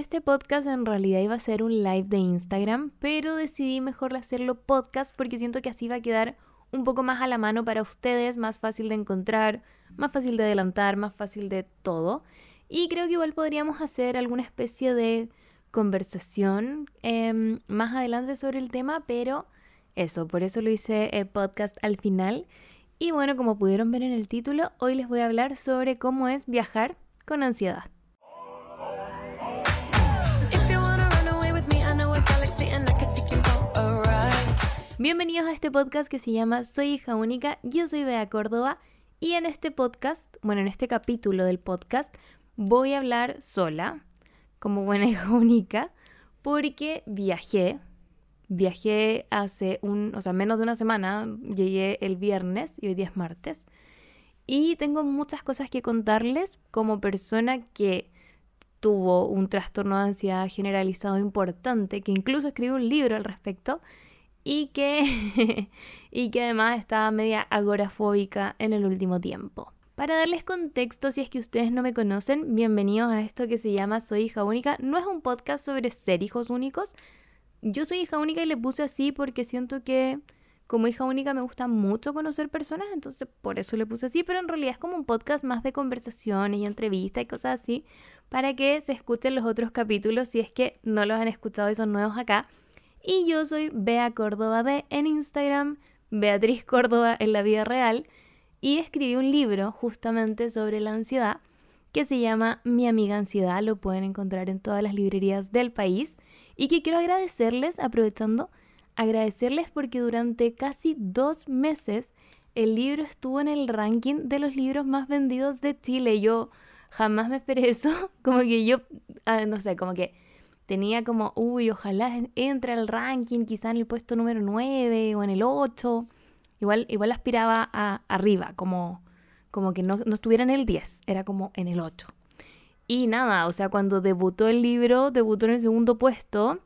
este podcast en realidad iba a ser un live de Instagram, pero decidí mejor hacerlo podcast porque siento que así va a quedar un poco más a la mano para ustedes, más fácil de encontrar, más fácil de adelantar, más fácil de todo. Y creo que igual podríamos hacer alguna especie de conversación em, más adelante sobre el tema, pero eso, por eso lo hice el podcast al final. Y bueno, como pudieron ver en el título, hoy les voy a hablar sobre cómo es viajar con ansiedad. Bienvenidos a este podcast que se llama Soy hija única, yo soy Bea Córdoba y en este podcast, bueno, en este capítulo del podcast voy a hablar sola, como buena hija única, porque viajé, viajé hace un, o sea, menos de una semana, llegué el viernes y hoy día es martes, y tengo muchas cosas que contarles como persona que tuvo un trastorno de ansiedad generalizado importante, que incluso escribió un libro al respecto y que, y que además estaba media agorafóbica en el último tiempo. Para darles contexto, si es que ustedes no me conocen, bienvenidos a esto que se llama Soy hija única. No es un podcast sobre ser hijos únicos. Yo soy hija única y le puse así porque siento que como hija única me gusta mucho conocer personas, entonces por eso le puse así, pero en realidad es como un podcast más de conversaciones y entrevistas y cosas así, para que se escuchen los otros capítulos si es que no los han escuchado y son nuevos acá. Y yo soy Bea Córdoba de en Instagram, Beatriz Córdoba en la vida real, y escribí un libro justamente sobre la ansiedad que se llama Mi amiga ansiedad, lo pueden encontrar en todas las librerías del país, y que quiero agradecerles, aprovechando, agradecerles porque durante casi dos meses el libro estuvo en el ranking de los libros más vendidos de Chile. Yo jamás me esperé eso, como que yo, ah, no sé, como que tenía como, uy, ojalá entre al ranking, quizá en el puesto número 9 o en el 8. Igual, igual aspiraba a arriba, como, como que no, no estuviera en el 10, era como en el 8. Y nada, o sea, cuando debutó el libro, debutó en el segundo puesto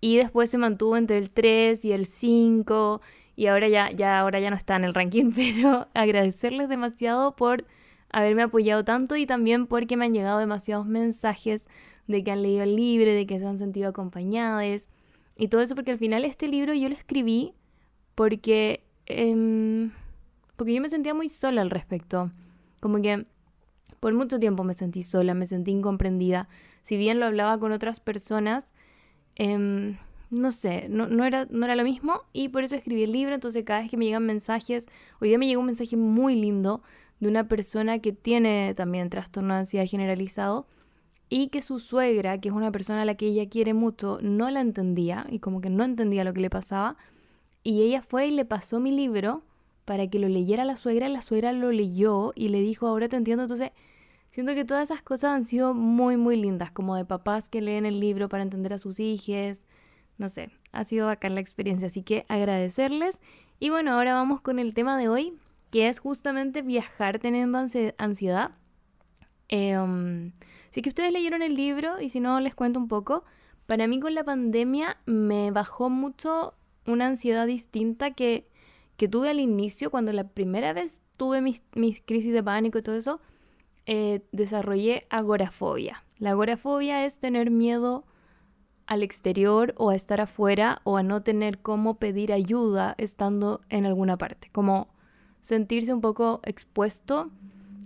y después se mantuvo entre el 3 y el 5 y ahora ya, ya, ahora ya no está en el ranking, pero agradecerles demasiado por haberme apoyado tanto y también porque me han llegado demasiados mensajes de que han leído el libro, de que se han sentido acompañadas y todo eso, porque al final este libro yo lo escribí porque, em, porque yo me sentía muy sola al respecto. Como que por mucho tiempo me sentí sola, me sentí incomprendida. Si bien lo hablaba con otras personas, em, no sé, no, no, era, no era lo mismo y por eso escribí el libro. Entonces cada vez que me llegan mensajes, hoy día me llegó un mensaje muy lindo de una persona que tiene también trastorno de ansiedad generalizado y que su suegra, que es una persona a la que ella quiere mucho, no la entendía y como que no entendía lo que le pasaba. Y ella fue y le pasó mi libro para que lo leyera la suegra, la suegra lo leyó y le dijo, ahora te entiendo. Entonces, siento que todas esas cosas han sido muy, muy lindas, como de papás que leen el libro para entender a sus hijos. No sé, ha sido bacán la experiencia, así que agradecerles. Y bueno, ahora vamos con el tema de hoy, que es justamente viajar teniendo ansiedad. Eh, Así que ustedes leyeron el libro y si no les cuento un poco. Para mí con la pandemia me bajó mucho una ansiedad distinta que, que tuve al inicio, cuando la primera vez tuve mis, crisis de pánico y todo eso, eh, desarrollé agorafobia. La agorafobia es tener miedo al exterior o a estar afuera o a no tener cómo pedir ayuda estando en alguna parte, como sentirse un poco expuesto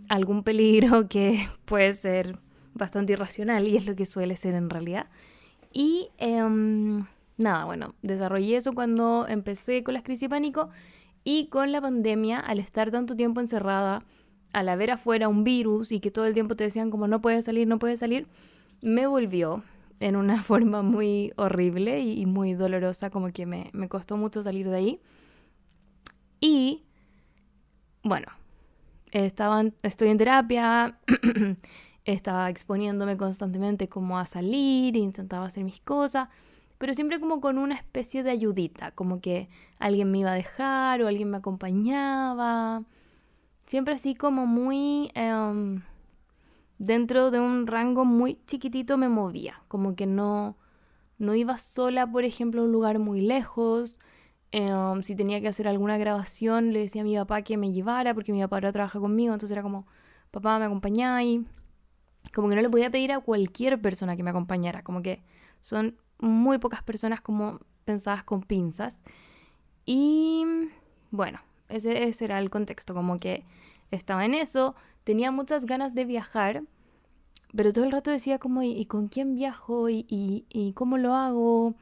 a algún peligro que puede ser bastante irracional y es lo que suele ser en realidad. Y em, nada, bueno, desarrollé eso cuando empecé con las crisis de pánico y con la pandemia, al estar tanto tiempo encerrada, al haber afuera un virus y que todo el tiempo te decían como no puedes salir, no puedes salir, me volvió en una forma muy horrible y, muy dolorosa, como que me, me costó mucho salir de ahí. Y bueno, estaban, estoy en terapia, estaba exponiéndome constantemente como a salir, intentaba hacer mis cosas, pero siempre como con una especie de ayudita, como que alguien me iba a dejar o alguien me acompañaba, siempre así como muy em, dentro de un rango muy chiquitito me movía, como que no, no iba sola, por ejemplo, a un lugar muy lejos. Em, si tenía que hacer alguna grabación, le decía a mi papá que me llevara, porque mi papá ahora trabaja conmigo, entonces era como, papá, me acompañáis como que no le podía pedir a cualquier persona que me acompañara, como que son muy pocas personas como pensadas con pinzas. Y bueno, ese, ese era el contexto, como que estaba en eso, tenía muchas ganas de viajar, pero todo el rato decía como, ¿y, con quién viajo? ¿Y, y, cómo lo hago?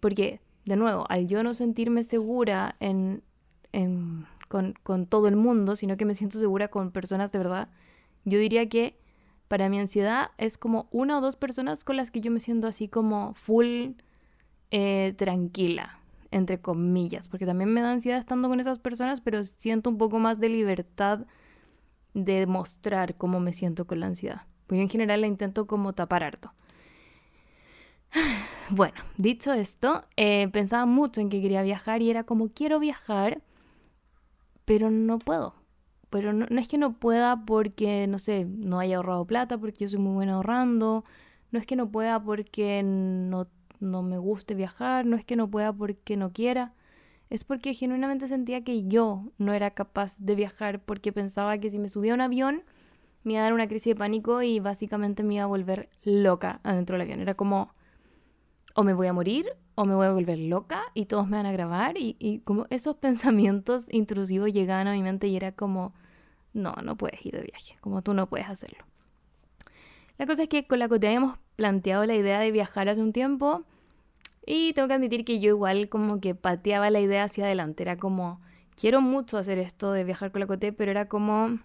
Porque, de nuevo, al yo no sentirme segura en, en, con, con todo el mundo, sino que me siento segura con personas de verdad, yo diría que para mi ansiedad es como una o dos personas con las que yo me siento así como full eh, tranquila, entre comillas, porque también me da ansiedad estando con esas personas, pero siento un poco más de libertad de mostrar cómo me siento con la ansiedad. Pues yo en general la intento como tapar harto. Bueno, dicho esto, eh, pensaba mucho en que quería viajar y era como quiero viajar, pero no puedo pero no, es que no pueda porque, no sé, no haya ahorrado plata, porque yo soy muy buena ahorrando, no es que no pueda porque no, no me guste viajar, no es que no pueda porque no quiera, es porque genuinamente sentía que yo no era capaz de viajar porque pensaba que si me subía a un avión me iba a dar una crisis de pánico y básicamente me iba a volver loca adentro del avión. Era como, o me voy a morir o me voy a volver loca y todos me van a grabar y, y como esos pensamientos intrusivos llegaban a mi mente y era como, no, no puedes ir de viaje, como tú no puedes hacerlo. La cosa es que con la que habíamos planteado la idea de viajar hace un tiempo y tengo que admitir que yo igual como que pateaba la idea hacia adelante, era como, quiero mucho hacer esto de viajar con la Coté, pero era como,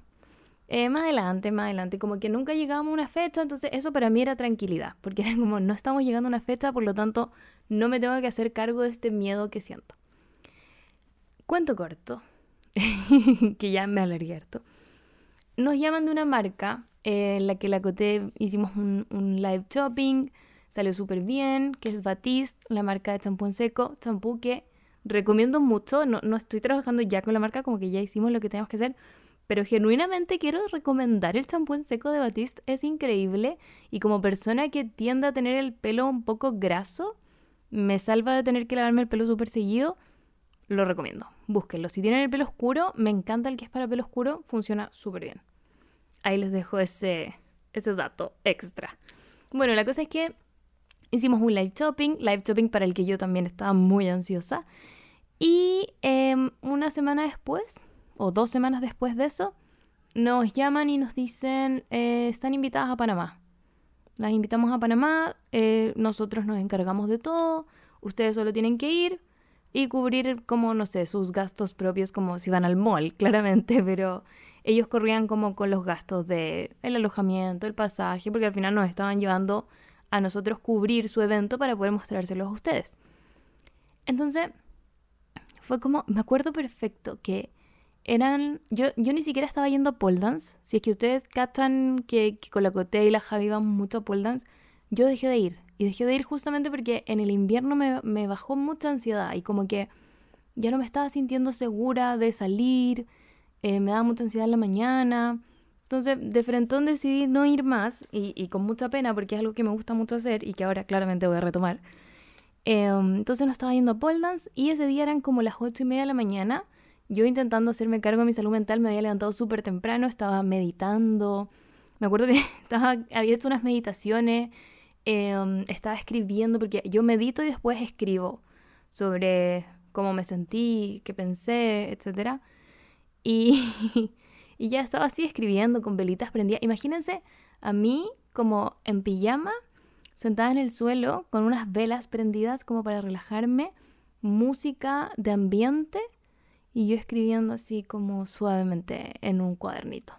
eh, más adelante, más adelante, como que nunca llegábamos a una fecha, entonces eso para mí era tranquilidad, porque era como, no estamos llegando a una fecha, por lo tanto, no me tengo que hacer cargo de este miedo que siento. Cuento corto, que ya me alargué harto nos llaman de una marca eh, en la que la Coté hicimos un, live shopping, salió súper bien, que es Batiste, la marca de champú en seco, champú que recomiendo mucho, no, no estoy trabajando ya con la marca, como que ya hicimos lo que teníamos que hacer, pero genuinamente quiero recomendar el champú en seco de Batiste, es increíble y como persona que tiende a tener el pelo un poco graso, me salva de tener que lavarme el pelo súper seguido, lo recomiendo. Búsquenlo. Si tienen el pelo oscuro, me encanta el que es para pelo oscuro, funciona súper bien. Ahí les dejo ese, ese dato extra. Bueno, la cosa es que hicimos un live shopping, live shopping para el que yo también estaba muy ansiosa. Y em, una semana después, o dos semanas después de eso, nos llaman y nos dicen, eh, están invitadas a Panamá. Las invitamos a Panamá, eh, nosotros nos encargamos de todo, ustedes solo tienen que ir, y cubrir como, no sé, sus gastos propios como si van al mall, claramente, pero ellos corrían como con los gastos de el alojamiento, el pasaje, porque al final nos estaban llevando a nosotros cubrir su evento para poder mostrárselos a ustedes. Entonces, fue como, me acuerdo perfecto que eran, yo, yo ni siquiera estaba yendo a pole dance, si es que ustedes cachan que, con la Cote y la Javi van mucho a pole dance, yo dejé de ir, y dejé de ir justamente porque en el invierno me, bajó mucha ansiedad y como que ya no me estaba sintiendo segura de salir, eh, me daba mucha ansiedad en la mañana. Entonces, de frente decidí no ir más y, con mucha pena porque es algo que me gusta mucho hacer y que ahora claramente voy a retomar. Em, entonces no estaba yendo a pole dance y ese día eran como las ocho y media de la mañana. Yo intentando hacerme cargo de mi salud mental me había levantado súper temprano, estaba meditando. Me acuerdo que estaba, había hecho unas meditaciones Em, estaba escribiendo, porque yo medito y después escribo sobre cómo me sentí, qué pensé, etc. Y, y ya estaba así escribiendo con velitas prendidas. Imagínense a mí como en pijama, sentada en el suelo, con unas velas prendidas como para relajarme, música de ambiente y yo escribiendo así como suavemente en un cuadernito.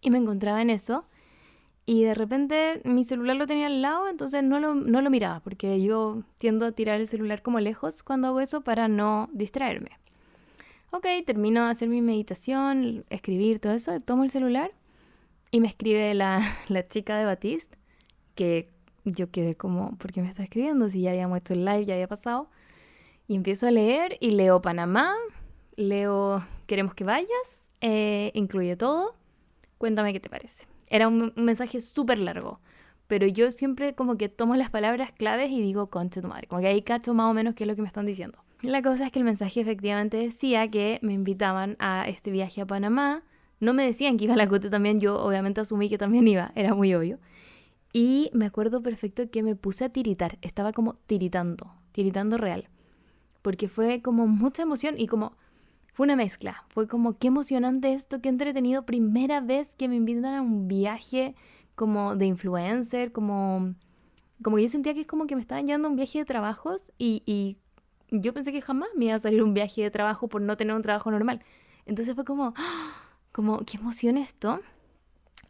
Y me encontraba en eso y de repente mi celular lo tenía al lado, entonces no lo, no lo miraba, porque yo tiendo a tirar el celular como lejos cuando hago eso para no distraerme. Ok, termino de hacer mi meditación, escribir, todo eso, tomo el celular y me escribe la, la chica de Batiste, que yo quedé como, ¿por qué me está escribiendo? Si ya habíamos hecho el live, ya había pasado. Y empiezo a leer y leo Panamá, leo Queremos que vayas, eh, incluye todo. Cuéntame qué te parece. Era un, mensaje súper largo. Pero yo siempre como que tomo las palabras claves y digo, concha tu madre. Como que ahí cacho más o menos qué es lo que me están diciendo. La cosa es que el mensaje efectivamente decía que me invitaban a este viaje a Panamá No me decían que iba a la Cote también, yo obviamente asumí que también iba, era muy obvio. Y me acuerdo perfecto que me puse a tiritar, estaba como tiritando, tiritando real. Porque fue como mucha emoción y como fue una mezcla. Fue como qué emocionante esto, qué entretenido. Primera vez que me invitan a un viaje como de influencer, como, como yo sentía que es como que me estaban llevando un viaje de trabajos y, y yo pensé que jamás me iba a salir un viaje de trabajo por no tener un trabajo normal. Entonces fue como, como, qué emoción esto.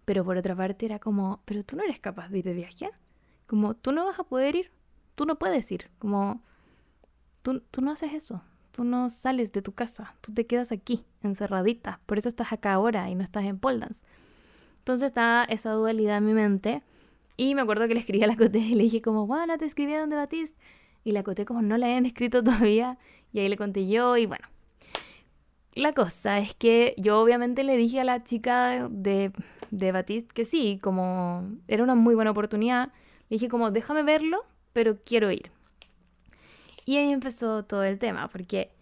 Pero por otra parte era como, pero tú no eres capaz de ir de viaje. Como, tú no vas a poder ir. Tú no puedes ir. Como, tú, tú no haces eso. Tú no sales de tu casa. Tú te quedas aquí, encerradita. Por eso estás acá ahora y no estás en Poldance. Entonces estaba esa dualidad en mi mente. Y me acuerdo que le escribí a la Coté y le dije como, bueno, te escribí a donde Batiste. Y la Coté como no la habían escrito todavía. Y ahí le conté yo y bueno, la cosa es que yo obviamente le dije a la chica de, de Batiste que sí, como era una muy buena oportunidad. Le dije como, déjame verlo, pero quiero ir. Y ahí empezó todo el tema, porque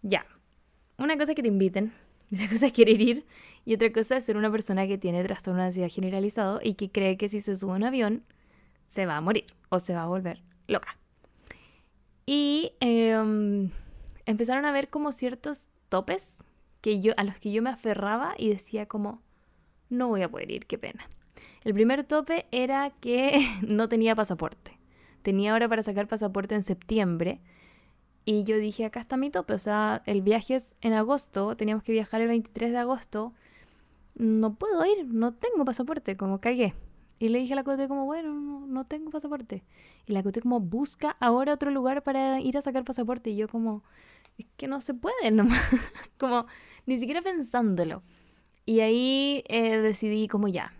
ya, una cosa es que te inviten, una cosa es querer ir, y otra cosa es ser una persona que tiene trastorno de ansiedad generalizado y que cree que si se sube a un avión se va a morir o se va a volver loca. Y em, empezaron a ver como ciertos topes que yo, a los que yo me aferraba y decía como, no voy a poder ir, qué pena. El primer tope era que no tenía pasaporte. Tenía hora para sacar pasaporte en septiembre. Y yo dije, acá está mi tope. O sea, el viaje es en agosto. Teníamos que viajar el 23 de agosto. No puedo ir, no tengo pasaporte. Como cagué. Y le dije a la Cote como, bueno, no, no tengo pasaporte. Y la Cote como, busca ahora otro lugar para ir a sacar pasaporte. Y yo como, es que no se puede nomás. como, ni siquiera pensándolo. Y ahí eh, decidí como ya.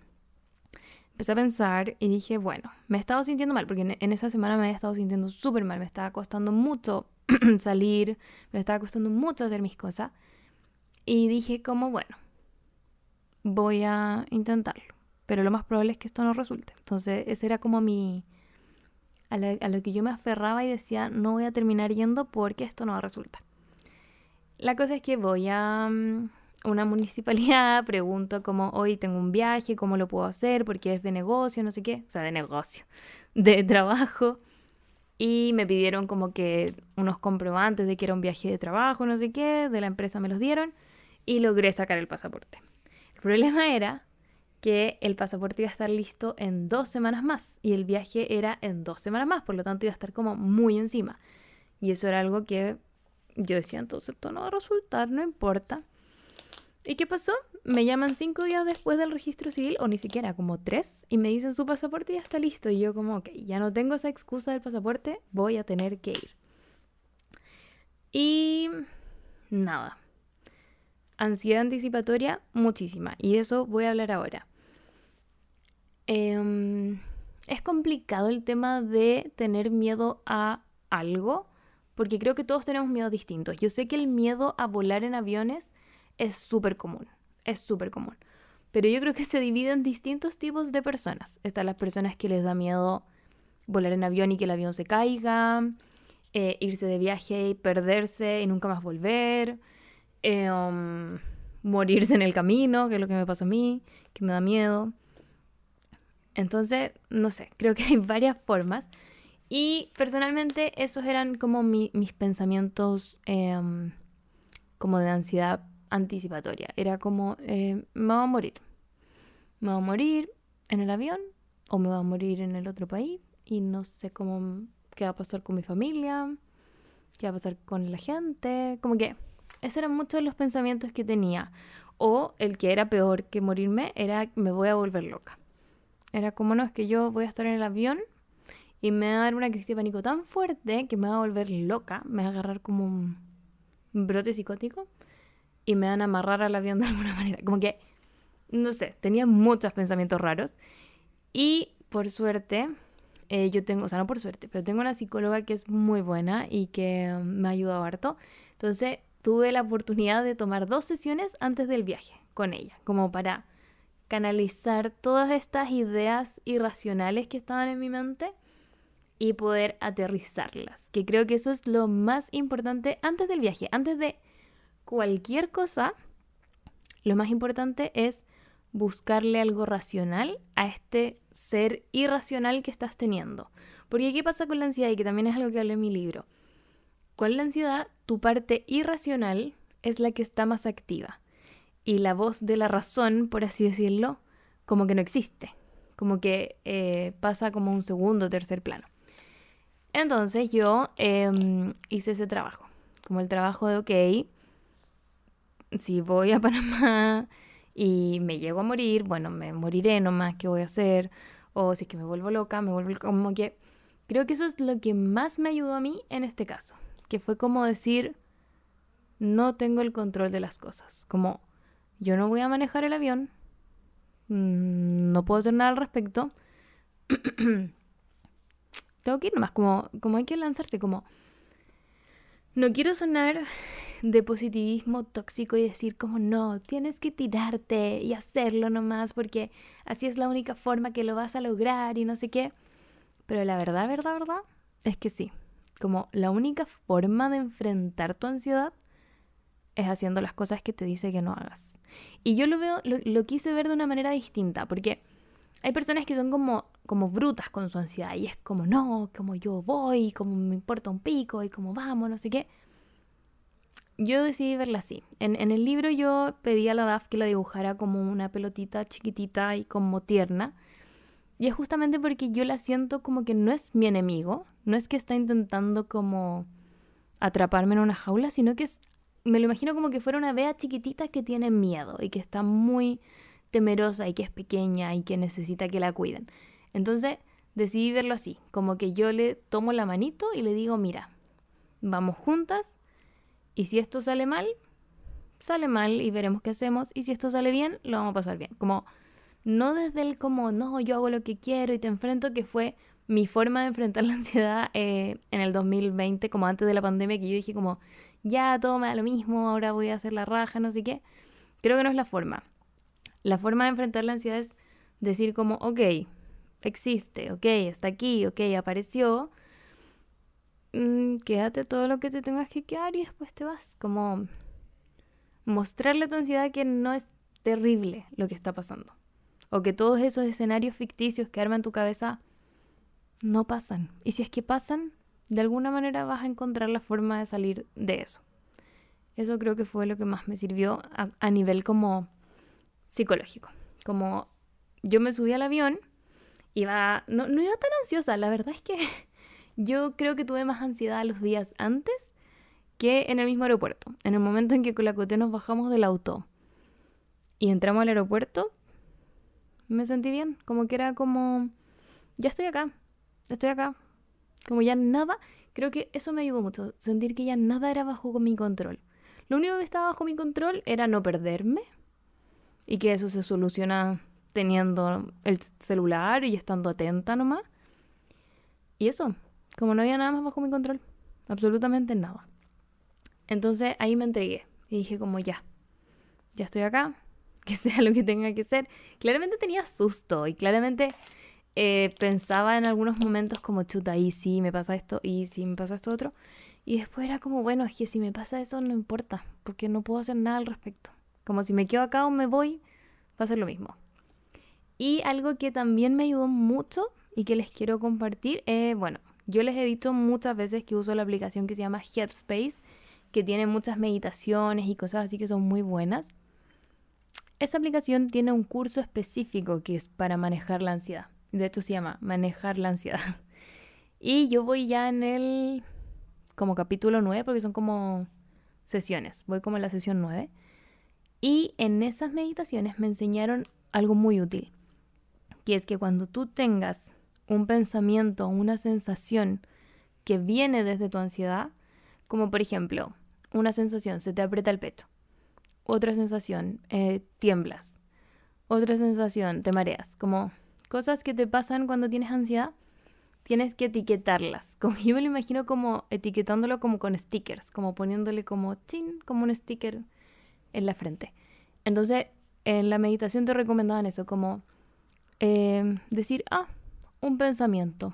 Empecé a pensar y dije, bueno, me he estado sintiendo mal, porque en, esa semana me he estado sintiendo súper mal, me estaba costando mucho salir, me estaba costando mucho hacer mis cosas. Y dije como, bueno, voy a intentarlo, pero lo más probable es que esto no resulte. Entonces ese era como mi... A, a lo que yo me aferraba y decía, no voy a terminar yendo porque esto no va a resultar. La cosa es que voy a mm, una municipalidad, pregunto como, hoy tengo un viaje, cómo lo puedo hacer, porque es de negocio, no sé qué, o sea, de negocio, de trabajo. Y me pidieron como que unos comprobantes de que era un viaje de trabajo, no sé qué, de la empresa me los dieron y logré sacar el pasaporte. El problema era que el pasaporte iba a estar listo en dos semanas más y el viaje era en dos semanas más, por lo tanto iba a estar como muy encima. Y eso era algo que yo decía, entonces esto no va a resultar, no importa. ¿Y qué pasó? Me llaman cinco días después del registro civil, o ni siquiera, como tres, y me dicen su pasaporte ya está listo. Y yo como, ok, ya no tengo esa excusa del pasaporte, voy a tener que ir. Y nada. Ansiedad anticipatoria, muchísima. Y de eso voy a hablar ahora. Em, es complicado el tema de tener miedo a algo porque creo que todos tenemos miedos distintos. Yo sé que el miedo a volar en aviones es súper común, es súper común. Pero yo creo que se divide en distintos tipos de personas. Están las personas que les da miedo volar en avión y que el avión se caiga, eh, irse de viaje y perderse y nunca más volver, eh, um, morirse en el camino, que es lo que me pasa a mí, que me da miedo. Entonces, no sé, creo que hay varias formas. Y personalmente esos eran como mis pensamientos em, como de ansiedad anticipatoria. Era como, eh, me voy a morir. Me voy a morir en el avión o me voy a morir en el otro país y no sé cómo, qué va a pasar con mi familia, qué va a pasar con la gente. Como que esos eran muchos de los pensamientos que tenía. O el que era peor que morirme era me voy a volver loca. Era como, no, es que yo voy a estar en el avión y me va a dar una crisis de pánico tan fuerte que me va a volver loca, me va a agarrar como un brote psicótico y me van a amarrar al avión de alguna manera. Como que, no sé, tenía muchos pensamientos raros. Y por suerte, eh, yo tengo, o sea, no por suerte, pero tengo una psicóloga que es muy buena y que me ha ayudado harto. Entonces, tuve la oportunidad de tomar dos sesiones antes del viaje con ella, como para canalizar todas estas ideas irracionales que estaban en mi mente y poder aterrizarlas. Que creo que eso es lo más importante antes del viaje, antes de cualquier cosa, lo más importante es buscarle algo racional a este ser irracional que estás teniendo. Porque ¿qué pasa con la ansiedad? Y que también es algo que hablé en mi libro. Con la ansiedad, tu parte irracional es la que está más activa. Y la voz de la razón, por así decirlo, como que no existe. Como que eh, pasa como un segundo tercer plano. Entonces yo em, hice ese trabajo. Como el trabajo de, ok, si voy a Panamá y me llego a morir, bueno, me moriré nomás, ¿qué voy a hacer? O si es que me vuelvo loca, me vuelvo como que... Creo que eso es lo que más me ayudó a mí en este caso, que fue como decir, no tengo el control de las cosas, como yo no voy a manejar el avión, mm, no puedo hacer nada al respecto, tengo que ir nomás, como, como hay que lanzarse, como no quiero sonar de positivismo tóxico y decir como no, tienes que tirarte y hacerlo nomás porque así es la única forma que lo vas a lograr y no sé qué. Pero la verdad, verdad, verdad, es que sí. Como la única forma de enfrentar tu ansiedad es haciendo las cosas que te dice que no hagas. Y yo lo veo, lo, quise ver de una manera distinta, porque hay personas que son como, como brutas con su ansiedad y es como, no, como yo voy, como me importa un pico y como vamos, no sé qué yo decidí verla así. En, el libro yo pedí a la DAF que la dibujara como una pelotita chiquitita y como tierna. Y es justamente porque yo la siento como que no es mi enemigo, no es que está intentando como atraparme en una jaula, sino que es, me lo imagino como que fuera una bea chiquitita que tiene miedo y que está muy temerosa y que es pequeña y que necesita que la cuiden. Entonces decidí verlo así, como que yo le tomo la manito y le digo, mira, vamos juntas y si esto sale mal, sale mal y veremos qué hacemos. Y si esto sale bien, lo vamos a pasar bien. Como, no desde el como, no, yo hago lo que quiero y te enfrento, que fue mi forma de enfrentar la ansiedad eh, en el 2020, como antes de la pandemia, que yo dije como, ya todo me da lo mismo, ahora voy a hacer la raja, no sé qué. Creo que no es la forma. La forma de enfrentar la ansiedad es decir como, ok, existe, ok, está aquí, ok, apareció, Mm, quédate todo lo que te tengas que quedar y después te vas. Como mostrarle a tu ansiedad que no es terrible lo que está pasando. O que todos esos escenarios ficticios que arman tu cabeza no pasan. Y si es que pasan, de alguna manera vas a encontrar la forma de salir de eso. Eso creo que fue lo que más me sirvió a, nivel como psicológico. Como yo me subí al avión, iba, no, no iba tan ansiosa, la verdad es que yo creo que tuve más ansiedad los días antes que en el mismo aeropuerto. En el momento en que con la Coté nos bajamos del auto y entramos al aeropuerto, me sentí bien. Como que era como, ya estoy acá, estoy acá. Como ya nada, creo que eso me ayudó mucho, sentir que ya nada era bajo mi control. Lo único que estaba bajo mi control era no perderme y que eso se soluciona teniendo el celular y estando atenta nomás. Y eso, como no había nada más bajo mi control, absolutamente nada. Entonces ahí me entregué y dije como ya, ya estoy acá, que sea lo que tenga que ser. Claramente tenía susto y claramente eh, pensaba en algunos momentos como chuta, y si me pasa esto, y si me pasa esto otro. Y después era como, bueno, es que si me pasa eso no importa, porque no puedo hacer nada al respecto. Como si me quedo acá o me voy, va a ser lo mismo. Y algo que también me ayudó mucho y que les quiero compartir, es, bueno, yo les he dicho muchas veces que uso la aplicación que se llama Headspace, que tiene muchas meditaciones y cosas así que son muy buenas. Esa aplicación tiene un curso específico que es para manejar la ansiedad. De hecho se llama Manejar la ansiedad. Y yo voy ya en el como capítulo 9 porque son como sesiones. Voy como en la sesión 9. Y en esas meditaciones me enseñaron algo muy útil, que es que cuando tú tengas un pensamiento, una sensación que viene desde tu ansiedad, como por ejemplo, una sensación, se te aprieta el pecho, otra sensación, eh, tiemblas, otra sensación, te mareas, como cosas que te pasan cuando tienes ansiedad, tienes que etiquetarlas. Como yo me lo imagino como etiquetándolo como con stickers, como poniéndole como chin, como un sticker en la frente. Entonces, en la meditación te recomendaban eso, como eh, decir, ah, un pensamiento.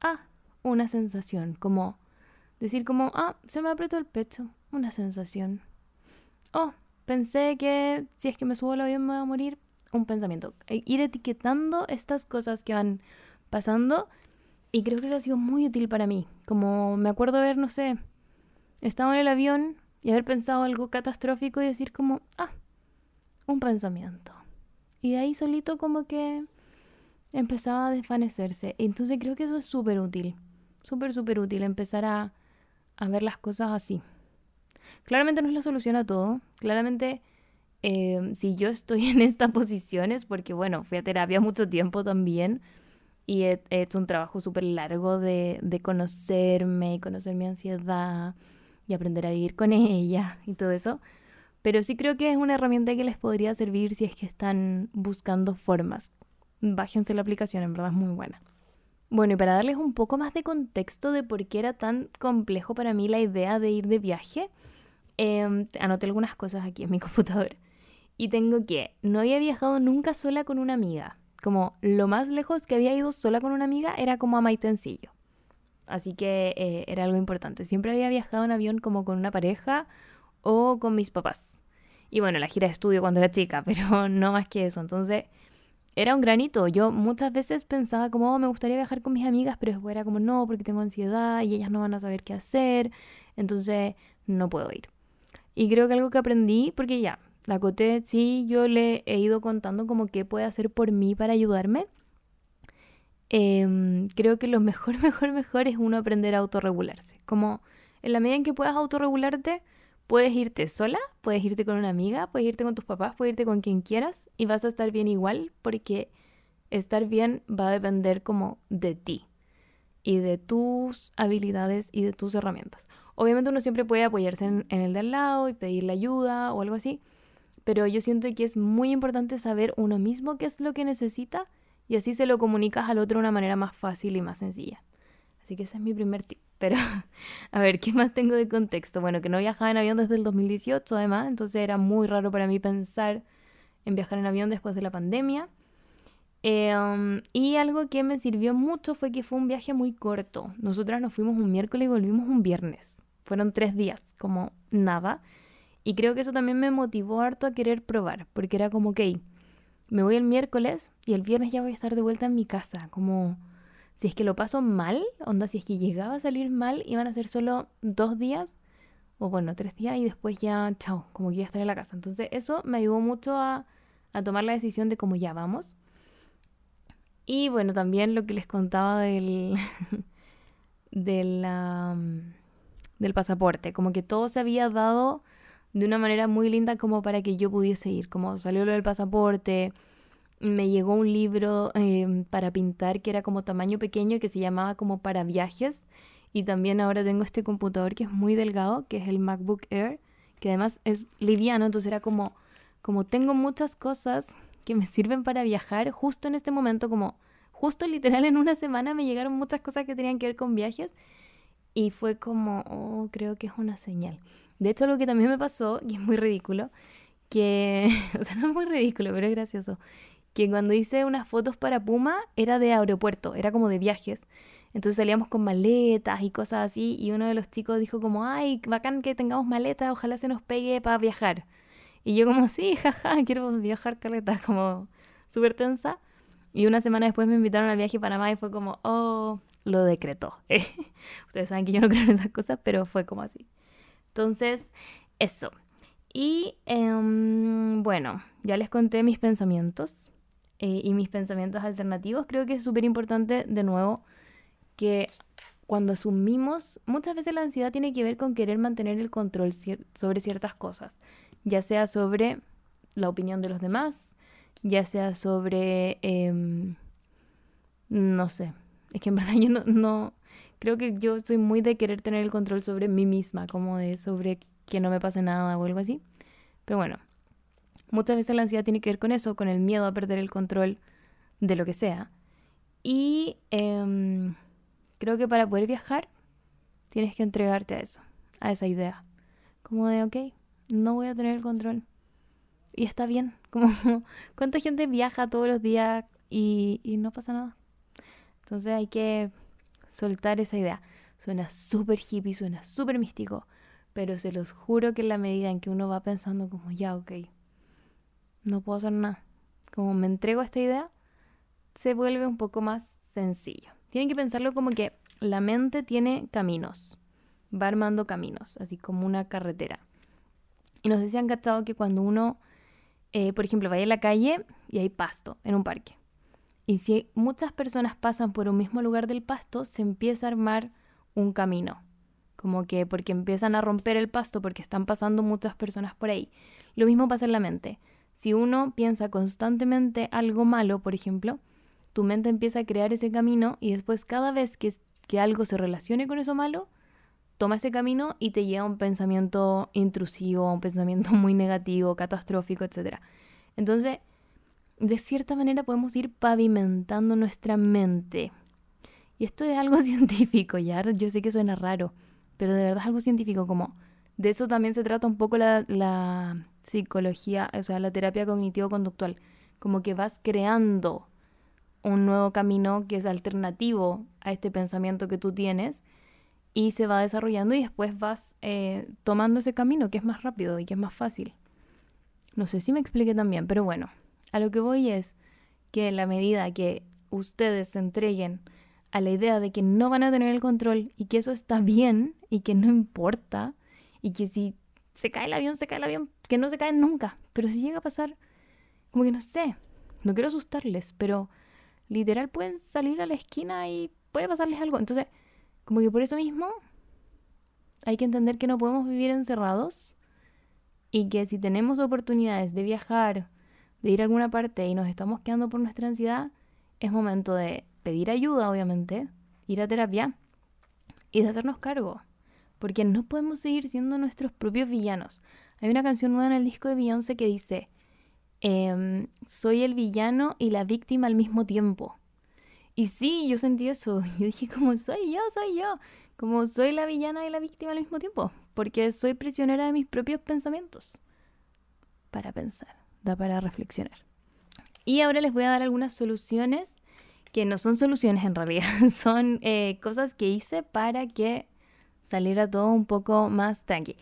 Ah, una sensación, como decir como, ah, se me apretó el pecho, una sensación. Oh, pensé que si es que me subo al avión me voy a morir, un pensamiento. E ir etiquetando estas cosas que van pasando y creo que eso ha sido muy útil para mí. Como me acuerdo ver, no sé, estaba en el avión y haber pensado algo catastrófico y decir como, ah, un pensamiento. Y de ahí solito como que empezaba a desvanecerse. Entonces creo que eso es súper útil. Súper, súper útil empezar a, ver las cosas así. Claramente no es la solución a todo. Claramente, eh, si yo estoy en esta posición es porque, bueno, fui a terapia mucho tiempo también y he, hecho un trabajo súper largo de, de conocerme y conocer mi ansiedad y aprender a vivir con ella y todo eso. Pero sí creo que es una herramienta que les podría servir si es que están buscando formas. Bájense la aplicación, en verdad es muy buena. Bueno, y para darles un poco más de contexto de por qué era tan complejo para mí la idea de ir de viaje, eh, anoté algunas cosas aquí en mi computador. Y tengo que, no había viajado nunca sola con una amiga. Como lo más lejos que había ido sola con una amiga era como a Maitencillo. Así que eh, era algo importante. Siempre había viajado en avión como con una pareja o con mis papás. Y bueno, la gira de estudio cuando era chica, pero no más que eso. Entonces, era un granito. Yo muchas veces pensaba como, oh, me gustaría viajar con mis amigas, pero después era como, no, porque tengo ansiedad y ellas no van a saber qué hacer, entonces no puedo ir. Y creo que algo que aprendí, porque ya, la Coté, sí, yo le he ido contando como qué puede hacer por mí para ayudarme. Em, creo que lo mejor, mejor, mejor es uno aprender a autorregularse. Como en la medida en que puedas autorregularte, Puedes irte sola, puedes irte con una amiga, puedes irte con tus papás, puedes irte con quien quieras y vas a estar bien igual porque estar bien va a depender como de ti y de tus habilidades y de tus herramientas. Obviamente uno siempre puede apoyarse en, el de al lado y pedirle ayuda o algo así, pero yo siento que es muy importante saber uno mismo qué es lo que necesita y así se lo comunicas al otro de una manera más fácil y más sencilla. Así que ese es mi primer tip. Pero, a ver, ¿qué más tengo de contexto? Bueno, que no viajaba en avión desde el 2018, además, entonces era muy raro para mí pensar en viajar en avión después de la pandemia. Em, y algo que me sirvió mucho fue que fue un viaje muy corto. Nosotras nos fuimos un miércoles y volvimos un viernes. Fueron tres días, como nada. Y creo que eso también me motivó harto a querer probar, porque era como, ok, me voy el miércoles y el viernes ya voy a estar de vuelta en mi casa, como si es que lo paso mal, onda, si es que llegaba a salir mal, iban a ser solo dos días, o bueno, tres días, y después ya, chao, como que ya estar en la casa. Entonces eso me ayudó mucho a, a tomar la decisión de cómo ya vamos. Y bueno, también lo que les contaba del, del, del pasaporte, como que todo se había dado de una manera muy linda como para que yo pudiese ir, como salió lo del pasaporte, me llegó un libro em, para pintar que era como tamaño pequeño que se llamaba como para viajes. Y también ahora tengo este computador que es muy delgado que es el MacBook Air que además es liviano. Entonces era como como tengo muchas cosas que me sirven para viajar justo en este momento como justo literal en una semana me llegaron muchas cosas que tenían que ver con viajes. Y fue como oh, creo que es una señal. De hecho lo que también me pasó y es muy ridículo que o sea no es muy ridículo pero es gracioso que cuando hice unas fotos para Puma era de aeropuerto, era como de viajes. Entonces salíamos con maletas y cosas así y uno de los chicos dijo como, ay, bacán que tengamos maletas, ojalá se nos pegue para viajar. Y yo como, sí, jaja, quiero viajar, caleta, como súper tensa. Y una semana después me invitaron al viaje a Panamá y fue como, oh, lo decretó. Ustedes saben que yo no creo en esas cosas, pero fue como así. Entonces, eso. Y em, bueno, ya les conté mis pensamientos. Eh, y mis pensamientos alternativos, creo que es súper importante, de nuevo, que cuando asumimos, muchas veces la ansiedad tiene que ver con querer mantener el control sobre ciertas cosas, ya sea sobre la opinión de los demás, ya sea sobre, em, no sé, es que en verdad yo no, no, creo que yo soy muy de querer tener el control sobre mí misma, como de sobre que no me pase nada o algo así. Pero bueno, Muchas veces la ansiedad tiene que ver con eso, con el miedo a perder el control de lo que sea. Y em, creo que para poder viajar tienes que entregarte a eso, a esa idea. Como de, ok, no voy a tener el control. Y está bien. Como, ¿cuánta gente viaja todos los días y, y no pasa nada? Entonces hay que soltar esa idea. Suena súper hippie, suena súper místico. pero se los juro que en la medida en que uno va pensando como, ya, ok, no puedo hacer nada, como me entrego a esta idea, se vuelve un poco más sencillo. Tienen que pensarlo como que la mente tiene caminos, va armando caminos, así como una carretera. Y no sé si han cachado que cuando uno, eh, por ejemplo, vaya a la calle y hay pasto en un parque, y si muchas personas pasan por un mismo lugar del pasto, se empieza a armar un camino. Como que porque empiezan a romper el pasto porque están pasando muchas personas por ahí. Lo mismo pasa en la mente. Si uno piensa constantemente algo malo, por ejemplo, tu mente empieza a crear ese camino y después cada vez que, que algo se relacione con eso malo, toma ese camino y te lleva a un pensamiento intrusivo, a un pensamiento muy negativo, catastrófico, etc. Entonces, de cierta manera podemos ir pavimentando nuestra mente. Y esto es algo científico, ya yo sé que suena raro, pero de verdad es algo científico, como de eso también se trata un poco la, la psicología, o sea, la terapia cognitivo-conductual, como que vas creando un nuevo camino que es alternativo a este pensamiento que tú tienes y se va desarrollando y después vas eh, tomando ese camino que es más rápido y que es más fácil. No sé si me expliqué también, pero bueno, a lo que voy es que la medida que ustedes se entreguen a la idea de que no van a tener el control y que eso está bien y que no importa y que si se cae el avión, se cae el avión, que no se cae nunca, pero si llega a pasar, como que no sé, no quiero asustarles, pero literal pueden salir a la esquina y puede pasarles algo. Entonces, como que por eso mismo hay que entender que no podemos vivir encerrados y que si tenemos oportunidades de viajar, de ir a alguna parte y nos estamos quedando por nuestra ansiedad, es momento de pedir ayuda, obviamente, ir a terapia y de hacernos cargo. Porque no podemos seguir siendo nuestros propios villanos. Hay una canción nueva en el disco de Beyoncé que dice, em, soy el villano y la víctima al mismo tiempo. Y sí, yo sentí eso. Yo dije, como soy yo, soy yo. Como soy la villana y la víctima al mismo tiempo. Porque soy prisionera de mis propios pensamientos. Para pensar da para reflexionar. Y ahora les voy a dar algunas soluciones que no son soluciones en realidad, son eh, cosas que hice para que saliera todo un poco más tranqui.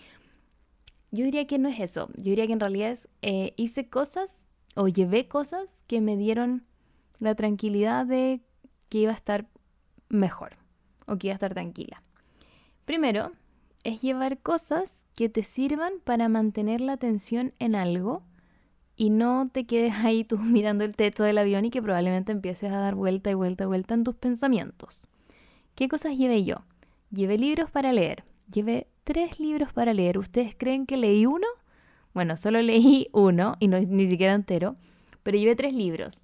Yo diría que no es eso, yo diría que en realidad eh, hice cosas o llevé cosas que me dieron la tranquilidad de que iba a estar mejor o que iba a estar tranquila. Primero, es llevar cosas que te sirvan para mantener la atención en algo y no te quedes ahí tú mirando el techo del avión y que probablemente empieces a dar vuelta y vuelta y vuelta en tus pensamientos. ¿Qué cosas llevé yo? Llevé libros para leer. Llevé tres libros para leer. ¿Ustedes creen que leí uno? Bueno, solo leí uno y no ni siquiera entero, pero llevé tres libros.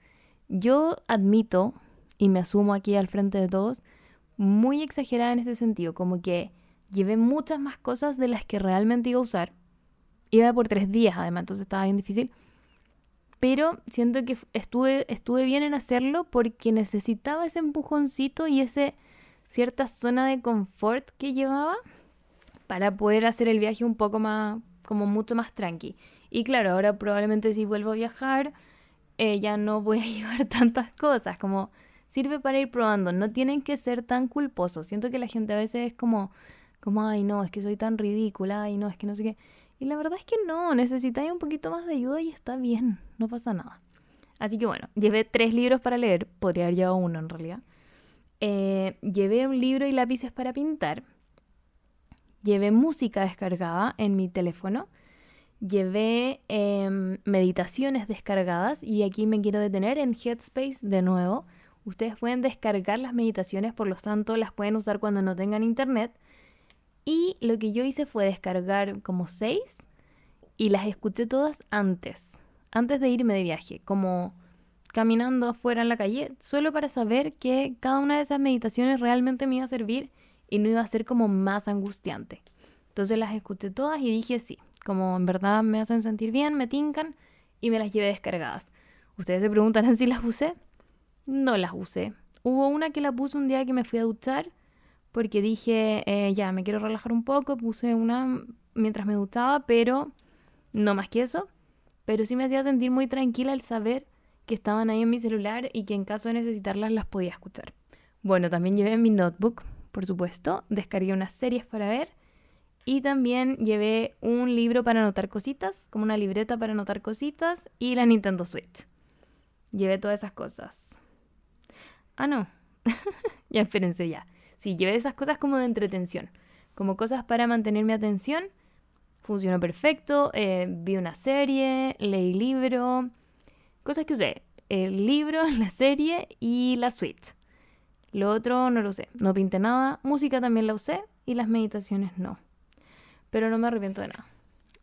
Yo admito, y me asumo aquí al frente de todos, muy exagerada en ese sentido, como que llevé muchas más cosas de las que realmente iba a usar. Iba por tres días, además, entonces estaba bien difícil pero siento que estuve, estuve bien en hacerlo porque necesitaba ese empujoncito y ese cierta zona de confort que llevaba para poder hacer el viaje un poco más, como mucho más tranqui. Y claro, ahora probablemente si vuelvo a viajar, eh, ya no voy a llevar tantas cosas, como sirve para ir probando, no tienen que ser tan culposos. Siento que la gente a veces es como, como, ay no, es que soy tan ridícula, ay no, es que no sé qué. Y la verdad es que no, necesitáis un poquito más de ayuda y está bien, no pasa nada. Así que bueno, llevé tres libros para leer, podría haber llevado uno en realidad. Eh, llevé un libro y lápices para pintar. Llevé música descargada en mi teléfono. Llevé em, meditaciones descargadas y aquí me quiero detener en Headspace de nuevo. Ustedes pueden descargar las meditaciones, por lo tanto las pueden usar cuando no tengan internet. Y lo que yo hice fue descargar como seis y las escuché todas antes, antes de irme de viaje, como caminando afuera en la calle, solo para saber que cada una de esas meditaciones realmente me iba a servir y no iba a ser como más angustiante. Entonces las escuché todas y dije sí, como en verdad me hacen sentir bien, me tincan y me las llevé descargadas. Ustedes se preguntan si las usé. No las usé. Hubo una que la puse un día que me fui a duchar porque dije, eh, ya, me quiero relajar un poco, puse una mientras me duchaba, pero no más que eso. Pero sí me hacía sentir muy tranquila el saber que estaban ahí en mi celular y que en caso de necesitarlas las podía escuchar. Bueno, también llevé mi notebook, por supuesto, descargué unas series para ver Y también llevé un libro para anotar cositas, como una libreta para anotar cositas, y la Nintendo Switch. Llevé todas esas cosas. Ah, no. ya espérense ya. Sí, llevé esas cosas como de entretención, como cosas para mantener mi atención. Funcionó perfecto. Eh, vi una serie, leí libro, cosas que usé. El libro, la serie y la Switch. Lo otro no lo usé. No pinté nada. Música también la usé y las meditaciones no pero no me arrepiento de nada.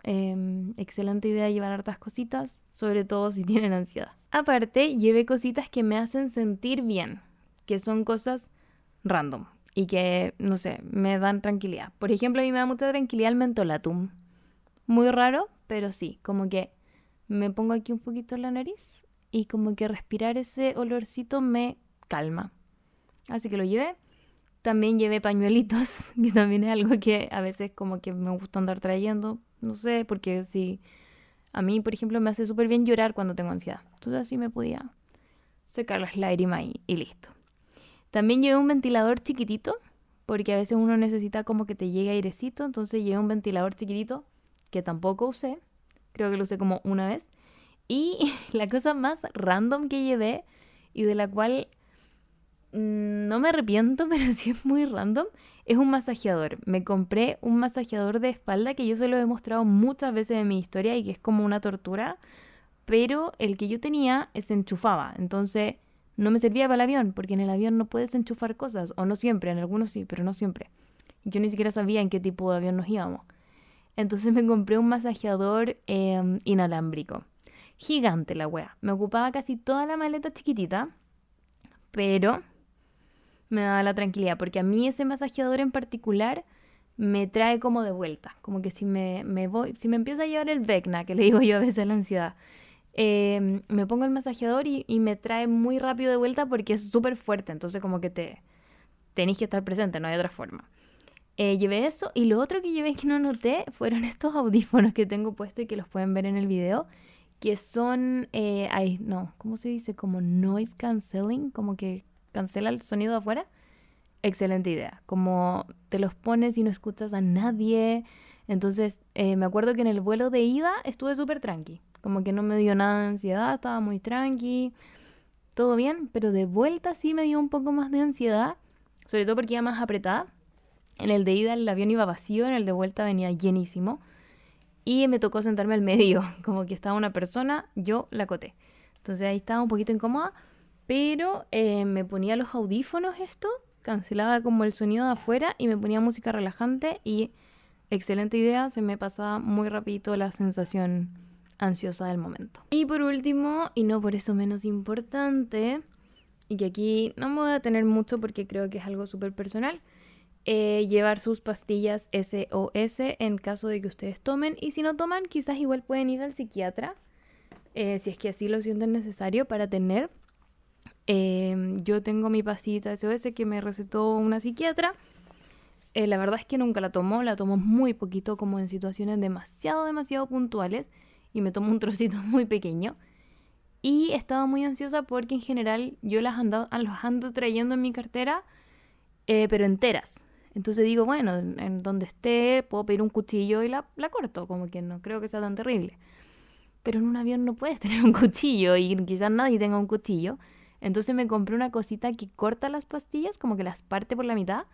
Em, excelente idea llevar hartas cositas, sobre todo si tienen ansiedad. Aparte, llevé cositas que me hacen sentir bien, que son cosas random y que, no sé, me dan tranquilidad. Por ejemplo, a mí me da mucha tranquilidad el mentolatum. Muy raro, pero sí, como que me pongo aquí un poquito en la nariz y como que respirar ese olorcito me calma. Así que lo llevé. También llevé pañuelitos, que también es algo que a veces como que me gusta andar trayendo. No sé, porque si a mí, por ejemplo, me hace súper bien llorar cuando tengo ansiedad. Entonces así me podía secar las lágrimas y, y listo. También llevé un ventilador chiquitito, porque a veces uno necesita como que te llegue airecito. Entonces llevé un ventilador chiquitito que tampoco usé. Creo que lo usé como una vez. Y la cosa más random que llevé y de la cual no me arrepiento, pero sí es muy random, es un masajeador. Me compré un masajeador de espalda que yo se lo he mostrado muchas veces en mi historia y que es como una tortura, pero el que yo tenía se enchufaba, entonces no me servía para el avión, porque en el avión no puedes enchufar cosas, o no siempre, en algunos sí, pero no siempre. Yo ni siquiera sabía en qué tipo de avión nos íbamos. Entonces me compré un masajeador em, inalámbrico. Gigante la wea. Me ocupaba casi toda la maleta chiquitita, pero me da la tranquilidad, porque a mí ese masajeador en particular me trae como de vuelta, como que si me, voy, si me empieza a llevar el Vecna, que le digo yo a veces la ansiedad, em, me pongo el masajeador y, me trae muy rápido de vuelta porque es súper fuerte, entonces como que te tenéis que estar presente, no hay otra forma. Eh, llevé eso y lo otro que llevé que no noté fueron estos audífonos que tengo puesto y que los pueden ver en el video, que son, eh, ay, no, ¿cómo se dice? Como noise cancelling, como que cancela el sonido afuera, excelente idea. Como te los pones y no escuchas a nadie. Entonces, eh, me acuerdo que en el vuelo de ida estuve súper tranqui. Como que no me dio nada de ansiedad, estaba muy tranqui. Todo bien, pero de vuelta sí me dio un poco más de ansiedad. Sobre todo porque iba más apretada. En el de ida el avión iba vacío, en el de vuelta venía llenísimo. Y me tocó sentarme al medio, como que estaba una persona, yo la coté. Entonces ahí estaba un poquito incómoda, pero eh, me ponía los audífonos esto, cancelaba como el sonido de afuera y me ponía música relajante y excelente idea, se me pasaba muy rapidito la sensación ansiosa del momento. Y por último, y no por eso menos importante, y que aquí no me voy a tener mucho porque creo que es algo súper personal, eh, llevar sus pastillas SOS en caso de que ustedes tomen y si no toman quizás igual pueden ir al psiquiatra eh, si es que así lo sienten necesario para tener Em, yo tengo mi pastillita SOS que me recetó una psiquiatra. Eh, la verdad es que nunca la tomo, la tomo muy poquito, como en situaciones demasiado, demasiado puntuales. Y me tomo un trocito muy pequeño. Y estaba muy ansiosa porque en general yo las ando, los ando trayendo en mi cartera, eh, pero enteras. Entonces digo, bueno, en donde esté puedo pedir un cuchillo y la, la corto, como que no creo que sea tan terrible. Pero en un avión no puedes tener un cuchillo y quizás nadie tenga un cuchillo. Entonces me compré una cosita que corta las pastillas, como que las parte por la mitad,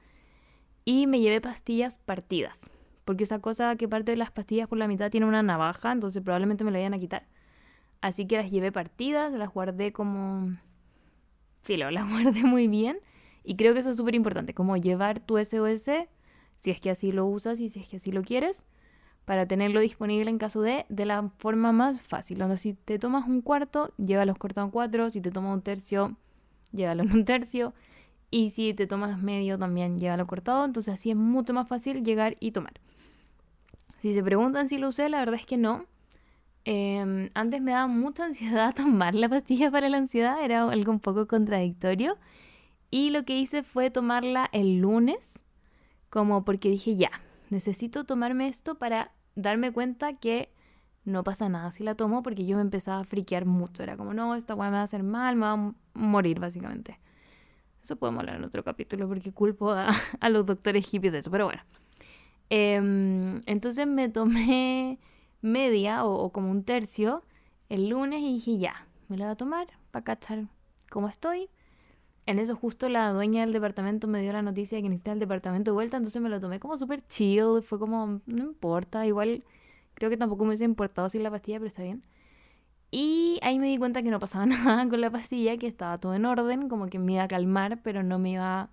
y me llevé pastillas partidas. Porque esa cosa que parte las pastillas por la mitad tiene una navaja, entonces probablemente me la vayan a quitar. Así que las llevé partidas, las guardé como... Filo, las guardé muy bien. Y creo que eso es súper importante, como llevar tu SOS, si es que así lo usas y si es que así lo quieres para tenerlo disponible en caso de, de la forma más fácil. Donde si te tomas un cuarto, llévalo cortado en cuatro. Si te tomas un tercio, llévalo en un tercio. Y si te tomas medio, también llévalo cortado. Entonces así es mucho más fácil llegar y tomar. Si se preguntan si lo usé, la verdad es que no. Em, antes me daba mucha ansiedad tomar la pastilla para la ansiedad, era algo un poco contradictorio. Y lo que hice fue tomarla el lunes, como porque dije, ya, necesito tomarme esto para darme cuenta que no pasa nada si la tomo porque yo me empezaba a friquear mucho. Era como, no, esta weá me va a hacer mal, me va a morir básicamente. Eso podemos hablar en otro capítulo porque culpo a, los doctores hippies de eso, pero bueno. Em, entonces me tomé media o, como un tercio el lunes y dije ya, me lo voy a tomar para cachar cómo estoy. En eso justo la dueña del departamento me dio la noticia de que necesitaba el departamento de vuelta, entonces me lo tomé como súper chill, fue como, no importa, igual creo que tampoco me hubiese importado sin la pastilla, pero está bien. Y ahí me di cuenta que no pasaba nada con la pastilla, que estaba todo en orden, como que me iba a calmar, pero no me iba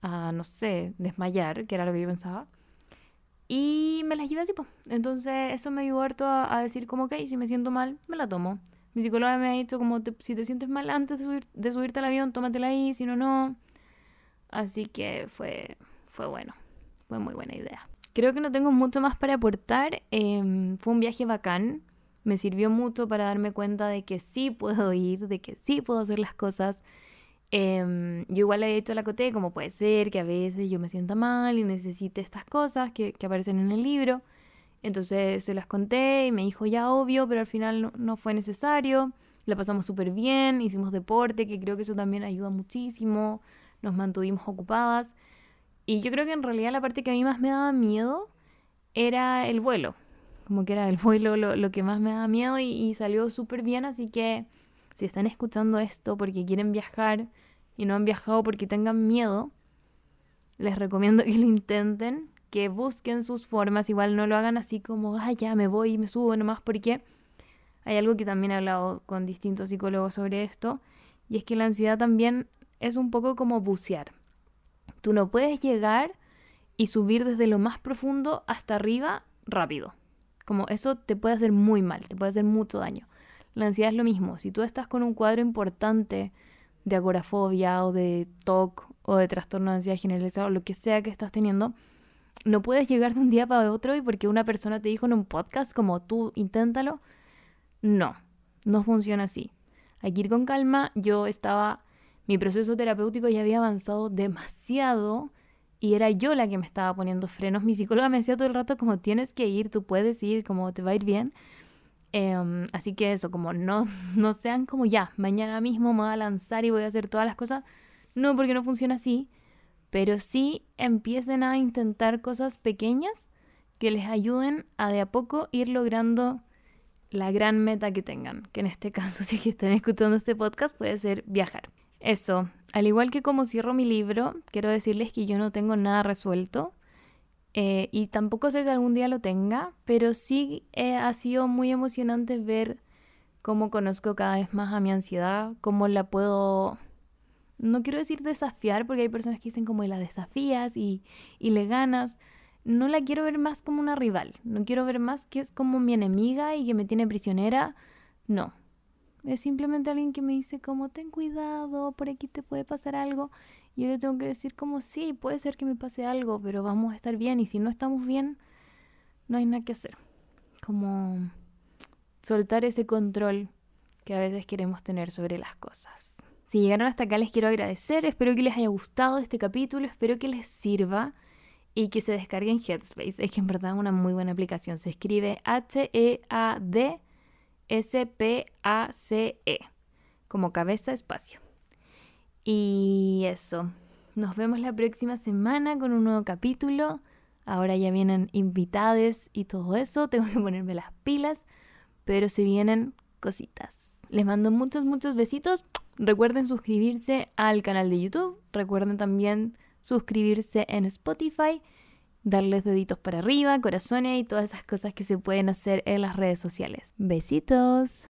a, no sé, desmayar, que era lo que yo pensaba. Y me las llevé así, pues. Entonces eso me ayudó harto a, decir como, ok, si me siento mal, me la tomo. Mi psicóloga me ha dicho como, si te sientes mal antes de, subir, de subirte al avión, tómatela ahí, si no, no. Así que fue, fue bueno, fue muy buena idea. Creo que no tengo mucho más para aportar. Em, fue un viaje bacán. Me sirvió mucho para darme cuenta de que sí puedo ir, de que sí puedo hacer las cosas Em, yo igual le he dicho a la Coté como puede ser que a veces yo me sienta mal y necesite estas cosas que, aparecen en el libro. Entonces se las conté y me dijo ya obvio, pero al final no, fue necesario. La pasamos súper bien, hicimos deporte, que creo que eso también ayuda muchísimo. Nos mantuvimos ocupadas. Y yo creo que en realidad la parte que a mí más me daba miedo era el vuelo. Como que era el vuelo lo, que más me daba miedo y, y salió súper bien, así que si están escuchando esto porque quieren viajar y no han viajado porque tengan miedo, les recomiendo que lo intenten, que busquen sus formas, igual no lo hagan así como, ah, ya me voy y me subo nomás, porque hay algo que también he hablado con distintos psicólogos sobre esto, y es que la ansiedad también es un poco como bucear. Tú no puedes llegar y subir desde lo más profundo hasta arriba rápido. Como eso te puede hacer muy mal, te puede hacer mucho daño. La ansiedad es lo mismo. Si tú estás con un cuadro importante de agorafobia o de TOC o de trastorno de ansiedad generalizado o lo que sea que estás teniendo, no puedes llegar de un día para otro y porque una persona te dijo en un podcast como tú inténtalo. No, no funciona así. Hay que ir con calma. Yo estaba, mi proceso terapéutico ya había avanzado demasiado y era yo la que me estaba poniendo frenos. Mi psicóloga me decía todo el rato como tienes que ir, tú puedes ir, como te va a ir bien. Em, así que eso, como no, no sean como ya, mañana mismo me voy a lanzar y voy a hacer todas las cosas. No, porque no funciona así. Pero sí empiecen a intentar cosas pequeñas que les ayuden a de a poco ir logrando la gran meta que tengan. Que en este caso, si están escuchando este podcast, puede ser viajar. Eso, al igual que como cierro mi libro, quiero decirles que yo no tengo nada resuelto. Eh, y tampoco sé si algún día lo tenga, pero sí eh, ha sido muy emocionante ver cómo conozco cada vez más a mi ansiedad, cómo la puedo, no quiero decir desafiar, porque hay personas que dicen como la desafías y, y le ganas. No la quiero ver más como una rival, no quiero ver más que es como mi enemiga y que me tiene prisionera. No, es simplemente alguien que me dice como ten cuidado, por aquí te puede pasar algo yo le tengo que decir como sí, puede ser que me pase algo, pero vamos a estar bien y si no estamos bien, no hay nada que hacer. Como soltar ese control que a veces queremos tener sobre las cosas. Si llegaron hasta acá les quiero agradecer, espero que les haya gustado este capítulo, espero que les sirva y que se descarguen Headspace. Es que en verdad es una muy buena aplicación. Se escribe H-E-A-D-S-P-A-C-E, -E, como cabeza espacio. Y eso, nos vemos la próxima semana con un nuevo capítulo. Ahora ya vienen invitades y todo eso, tengo que ponerme las pilas, pero se vienen cositas. Les mando muchos, muchos besitos. Recuerden suscribirse al canal de YouTube. Recuerden también suscribirse en Spotify, darles deditos para arriba, corazones y todas esas cosas que se pueden hacer en las redes sociales. Besitos.